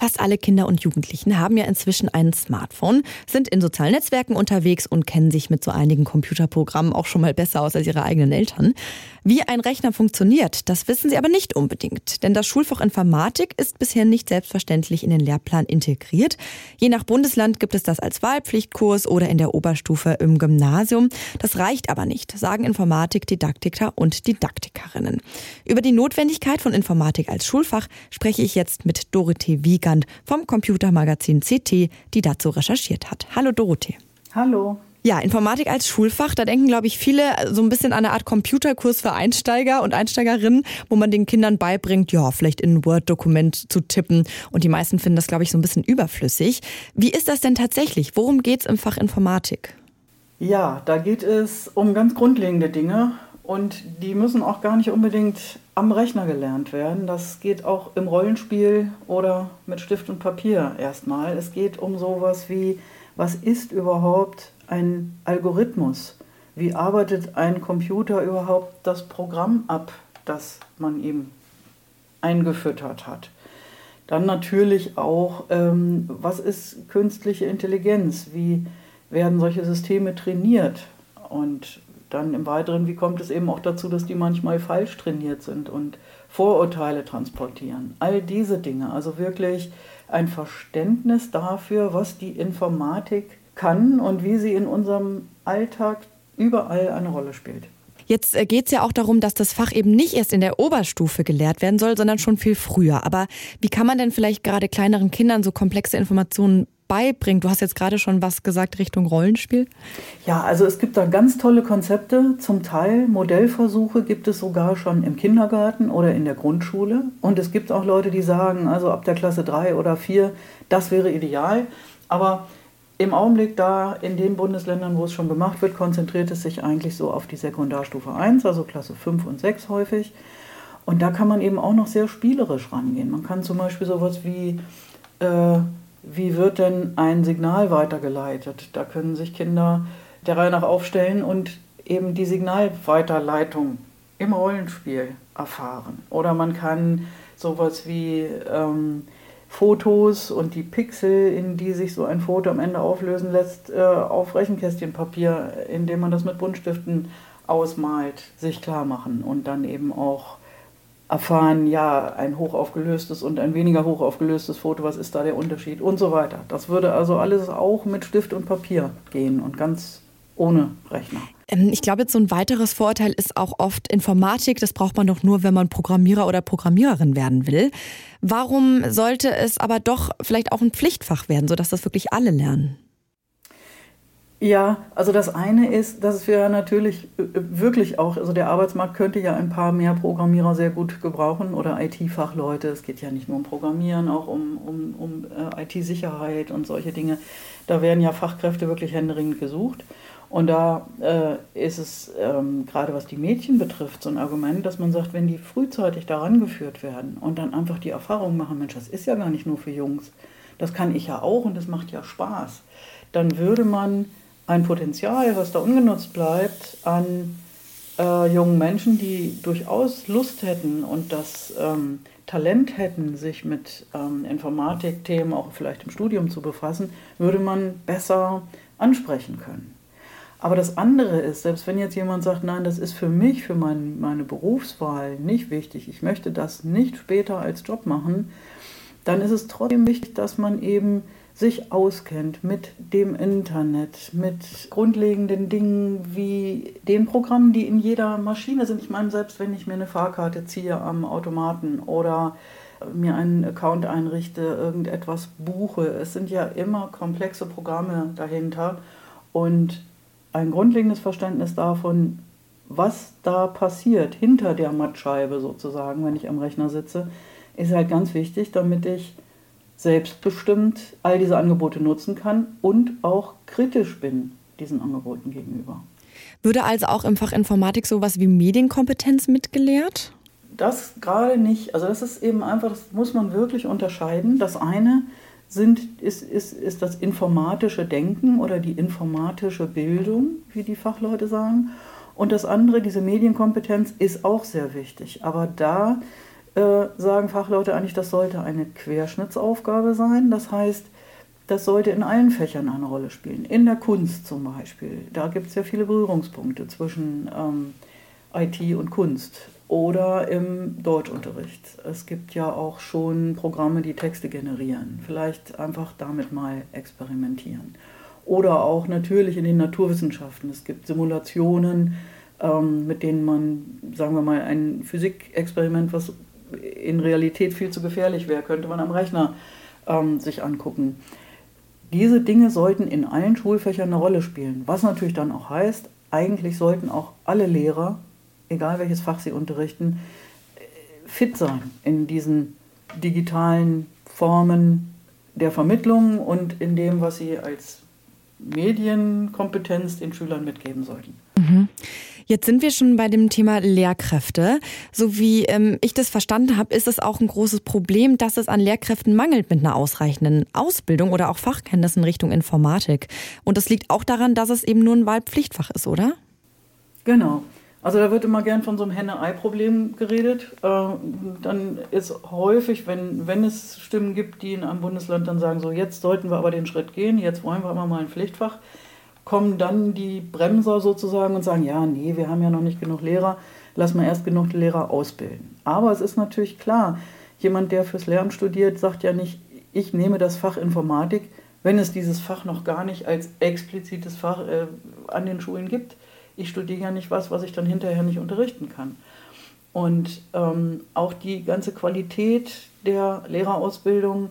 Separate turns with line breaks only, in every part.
Fast alle Kinder und Jugendlichen haben ja inzwischen ein Smartphone, sind in sozialen Netzwerken unterwegs und kennen sich mit so einigen Computerprogrammen auch schon mal besser aus als ihre eigenen Eltern. Wie ein Rechner funktioniert, das wissen sie aber nicht unbedingt, denn das Schulfach Informatik ist bisher nicht selbstverständlich in den Lehrplan integriert. Je nach Bundesland gibt es das als Wahlpflichtkurs oder in der Oberstufe im Gymnasium. Das reicht aber nicht, sagen Informatikdidaktiker und Didaktikerinnen. Über die Notwendigkeit von Informatik als Schulfach spreche ich jetzt mit Dorothee Wieger Wiegand vom Computermagazin CT, die dazu recherchiert hat. Hallo Dorothee.
Hallo.
Ja, Informatik als Schulfach, da denken, glaube ich, viele so ein bisschen an eine Art Computerkurs für Einsteiger und Einsteigerinnen, wo man den Kindern beibringt, ja, vielleicht in ein Word-Dokument zu tippen. Und die meisten finden das, glaube ich, so ein bisschen überflüssig. Wie ist das denn tatsächlich? Worum geht es im Fach Informatik?
Ja, da geht es um ganz grundlegende Dinge und die müssen auch gar nicht unbedingt am Rechner gelernt werden. Das geht auch im Rollenspiel oder mit Stift und Papier erstmal. Es geht um sowas wie, was ist überhaupt ein Algorithmus? Wie arbeitet ein Computer überhaupt das Programm ab, das man ihm eingefüttert hat? Dann natürlich auch, ähm, was ist künstliche Intelligenz? Wie werden solche Systeme trainiert? Und dann im Weiteren, wie kommt es eben auch dazu, dass die manchmal falsch trainiert sind und Vorurteile transportieren. All diese Dinge, also wirklich ein Verständnis dafür, was die Informatik kann und wie sie in unserem Alltag überall eine Rolle spielt.
Jetzt äh, geht es ja auch darum, dass das Fach eben nicht erst in der Oberstufe gelehrt werden soll, sondern schon viel früher. Aber wie kann man denn vielleicht gerade kleineren Kindern so komplexe Informationen beibringt? Du hast jetzt gerade schon was gesagt Richtung Rollenspiel.
Ja, also es gibt da ganz tolle Konzepte. Zum Teil Modellversuche gibt es sogar schon im Kindergarten oder in der Grundschule. Und es gibt auch Leute, die sagen, also ab der Klasse 3 oder 4, das wäre ideal. Aber im Augenblick da in den Bundesländern, wo es schon gemacht wird, konzentriert es sich eigentlich so auf die Sekundarstufe 1, also Klasse 5 und 6 häufig. Und da kann man eben auch noch sehr spielerisch rangehen. Man kann zum Beispiel sowas wie äh, wie wird denn ein Signal weitergeleitet? Da können sich Kinder der Reihe nach aufstellen und eben die Signalweiterleitung im Rollenspiel erfahren. Oder man kann sowas wie ähm, Fotos und die Pixel, in die sich so ein Foto am Ende auflösen lässt, äh, auf Rechenkästchenpapier, indem man das mit Buntstiften ausmalt, sich klar machen und dann eben auch erfahren, ja, ein hochaufgelöstes und ein weniger hochaufgelöstes Foto, was ist da der Unterschied und so weiter. Das würde also alles auch mit Stift und Papier gehen und ganz ohne Rechner.
Ähm, ich glaube, jetzt so ein weiteres Vorurteil ist auch oft Informatik. Das braucht man doch nur, wenn man Programmierer oder Programmiererin werden will. Warum sollte es aber doch vielleicht auch ein Pflichtfach werden, sodass das wirklich alle lernen?
Ja, also das eine ist, dass wir natürlich äh, wirklich auch, also der Arbeitsmarkt könnte ja ein paar mehr Programmierer sehr gut gebrauchen oder IT-Fachleute. Es geht ja nicht nur um Programmieren, auch um, um, um äh, IT-Sicherheit und solche Dinge. Da werden ja Fachkräfte wirklich händeringend gesucht. Und da äh, ist es ähm, gerade was die Mädchen betrifft so ein Argument, dass man sagt, wenn die frühzeitig daran geführt werden und dann einfach die Erfahrung machen, Mensch, das ist ja gar nicht nur für Jungs, das kann ich ja auch und das macht ja Spaß, dann würde man ein Potenzial, was da ungenutzt bleibt, an äh, jungen Menschen, die durchaus Lust hätten und das ähm, Talent hätten, sich mit ähm, Informatikthemen auch vielleicht im Studium zu befassen, würde man besser ansprechen können. Aber das andere ist, selbst wenn jetzt jemand sagt, nein, das ist für mich, für mein, meine Berufswahl nicht wichtig, ich möchte das nicht später als Job machen, dann ist es trotzdem wichtig, dass man eben sich auskennt mit dem Internet, mit grundlegenden Dingen wie den Programmen, die in jeder Maschine sind. Ich meine, selbst wenn ich mir eine Fahrkarte ziehe am Automaten oder mir einen Account einrichte, irgendetwas buche, es sind ja immer komplexe Programme dahinter und ein grundlegendes Verständnis davon, was da passiert hinter der Mattscheibe sozusagen, wenn ich am Rechner sitze, ist halt ganz wichtig, damit ich selbstbestimmt all diese Angebote nutzen kann und auch kritisch bin diesen Angeboten gegenüber.
Würde also auch im Fach Informatik sowas wie Medienkompetenz mitgelehrt?
Das gerade nicht. Also das ist eben einfach, das muss man wirklich unterscheiden. Das eine sind, ist, ist, ist das informatische Denken oder die informatische Bildung, wie die Fachleute sagen. Und das andere, diese Medienkompetenz, ist auch sehr wichtig. Aber da äh, sagen Fachleute eigentlich, das sollte eine Querschnittsaufgabe sein. Das heißt, das sollte in allen Fächern eine Rolle spielen. In der Kunst zum Beispiel. Da gibt es ja viele Berührungspunkte zwischen ähm, IT und Kunst. Oder im Deutschunterricht. Es gibt ja auch schon Programme, die Texte generieren. Vielleicht einfach damit mal experimentieren. Oder auch natürlich in den Naturwissenschaften. Es gibt Simulationen, ähm, mit denen man, sagen wir mal, ein Physikexperiment, was in Realität viel zu gefährlich wäre, könnte man am Rechner ähm, sich angucken. Diese Dinge sollten in allen Schulfächern eine Rolle spielen. Was natürlich dann auch heißt, eigentlich sollten auch alle Lehrer, egal welches Fach sie unterrichten, fit sein in diesen digitalen Formen der Vermittlung und in dem, was sie als Medienkompetenz den Schülern mitgeben sollten.
Mhm. Jetzt sind wir schon bei dem Thema Lehrkräfte. So wie ähm, ich das verstanden habe, ist es auch ein großes Problem, dass es an Lehrkräften mangelt mit einer ausreichenden Ausbildung oder auch Fachkenntnissen Richtung Informatik. Und das liegt auch daran, dass es eben nur ein Wahlpflichtfach ist, oder?
Genau. Also da wird immer gern von so einem Henne-Ei-Problem geredet. Äh, dann ist häufig, wenn, wenn es Stimmen gibt, die in einem Bundesland dann sagen, so jetzt sollten wir aber den Schritt gehen, jetzt wollen wir aber mal ein Pflichtfach kommen dann die Bremser sozusagen und sagen, ja, nee, wir haben ja noch nicht genug Lehrer, lass mal erst genug Lehrer ausbilden. Aber es ist natürlich klar, jemand, der fürs Lehramt studiert, sagt ja nicht, ich nehme das Fach Informatik, wenn es dieses Fach noch gar nicht als explizites Fach äh, an den Schulen gibt. Ich studiere ja nicht was, was ich dann hinterher nicht unterrichten kann. Und ähm, auch die ganze Qualität der Lehrerausbildung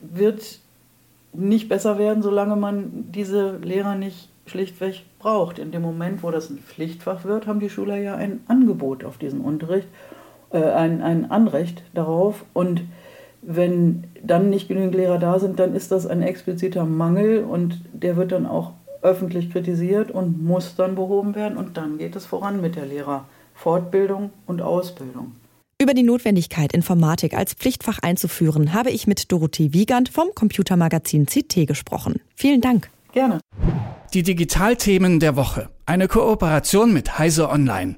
wird nicht besser werden, solange man diese Lehrer nicht schlichtweg braucht. In dem Moment, wo das ein Pflichtfach wird, haben die Schüler ja ein Angebot auf diesen Unterricht, äh, ein, ein Anrecht darauf. Und wenn dann nicht genügend Lehrer da sind, dann ist das ein expliziter Mangel und der wird dann auch öffentlich kritisiert und muss dann behoben werden. Und dann geht es voran mit der Lehrerfortbildung und Ausbildung.
Über die Notwendigkeit, Informatik als Pflichtfach einzuführen, habe ich mit Dorothee Wiegand vom Computermagazin CT gesprochen. Vielen Dank.
Gerne.
Die Digitalthemen der Woche. Eine Kooperation mit Heise Online.